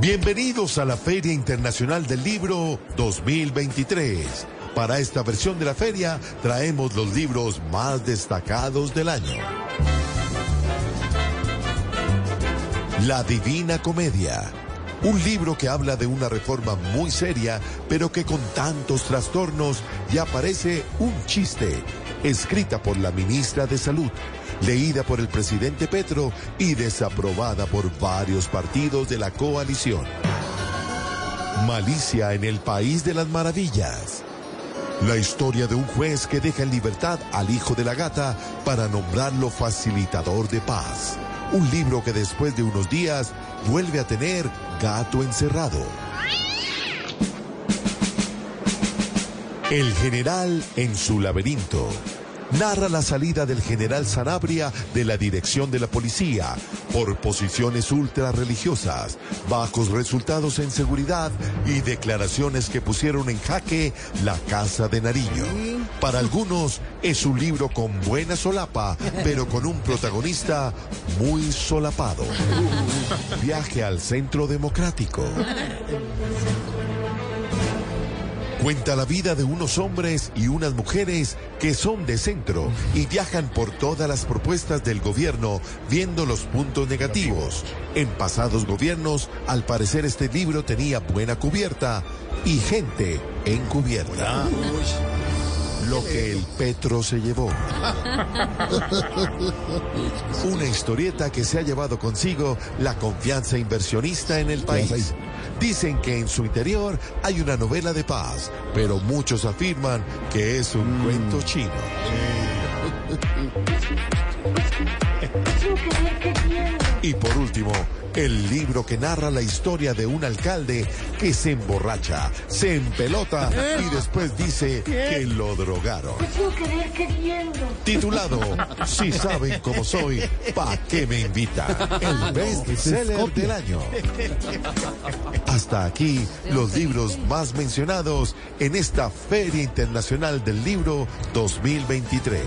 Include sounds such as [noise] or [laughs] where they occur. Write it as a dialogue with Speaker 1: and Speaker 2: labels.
Speaker 1: Bienvenidos a la Feria Internacional del Libro 2023. Para esta versión de la feria traemos los libros más destacados del año. La Divina Comedia. Un libro que habla de una reforma muy seria, pero que con tantos trastornos ya parece un chiste. Escrita por la ministra de Salud, leída por el presidente Petro y desaprobada por varios partidos de la coalición. Malicia en el País de las Maravillas. La historia de un juez que deja en libertad al hijo de la gata para nombrarlo facilitador de paz. Un libro que después de unos días vuelve a tener gato encerrado. El general en su laberinto narra la salida del general Sanabria de la dirección de la policía por posiciones ultra religiosas, bajos resultados en seguridad y declaraciones que pusieron en jaque la Casa de Nariño. Para algunos es un libro con buena solapa, pero con un protagonista muy solapado. Viaje al Centro Democrático. Cuenta la vida de unos hombres y unas mujeres que son de centro y viajan por todas las propuestas del gobierno viendo los puntos negativos. En pasados gobiernos, al parecer este libro tenía buena cubierta y gente encubierta. Lo que el Petro se llevó. [laughs] Una historieta que se ha llevado consigo la confianza inversionista en el país. Dicen que en su interior hay una novela de paz, pero muchos afirman que es un cuento chino. Y por último, el libro que narra la historia de un alcalde que se emborracha, se empelota y después dice que lo drogaron. Titulado Si saben cómo soy, ¿pa' qué me invita? El bestseller del año. Hasta aquí los libros más mencionados en esta Feria Internacional del Libro 2023.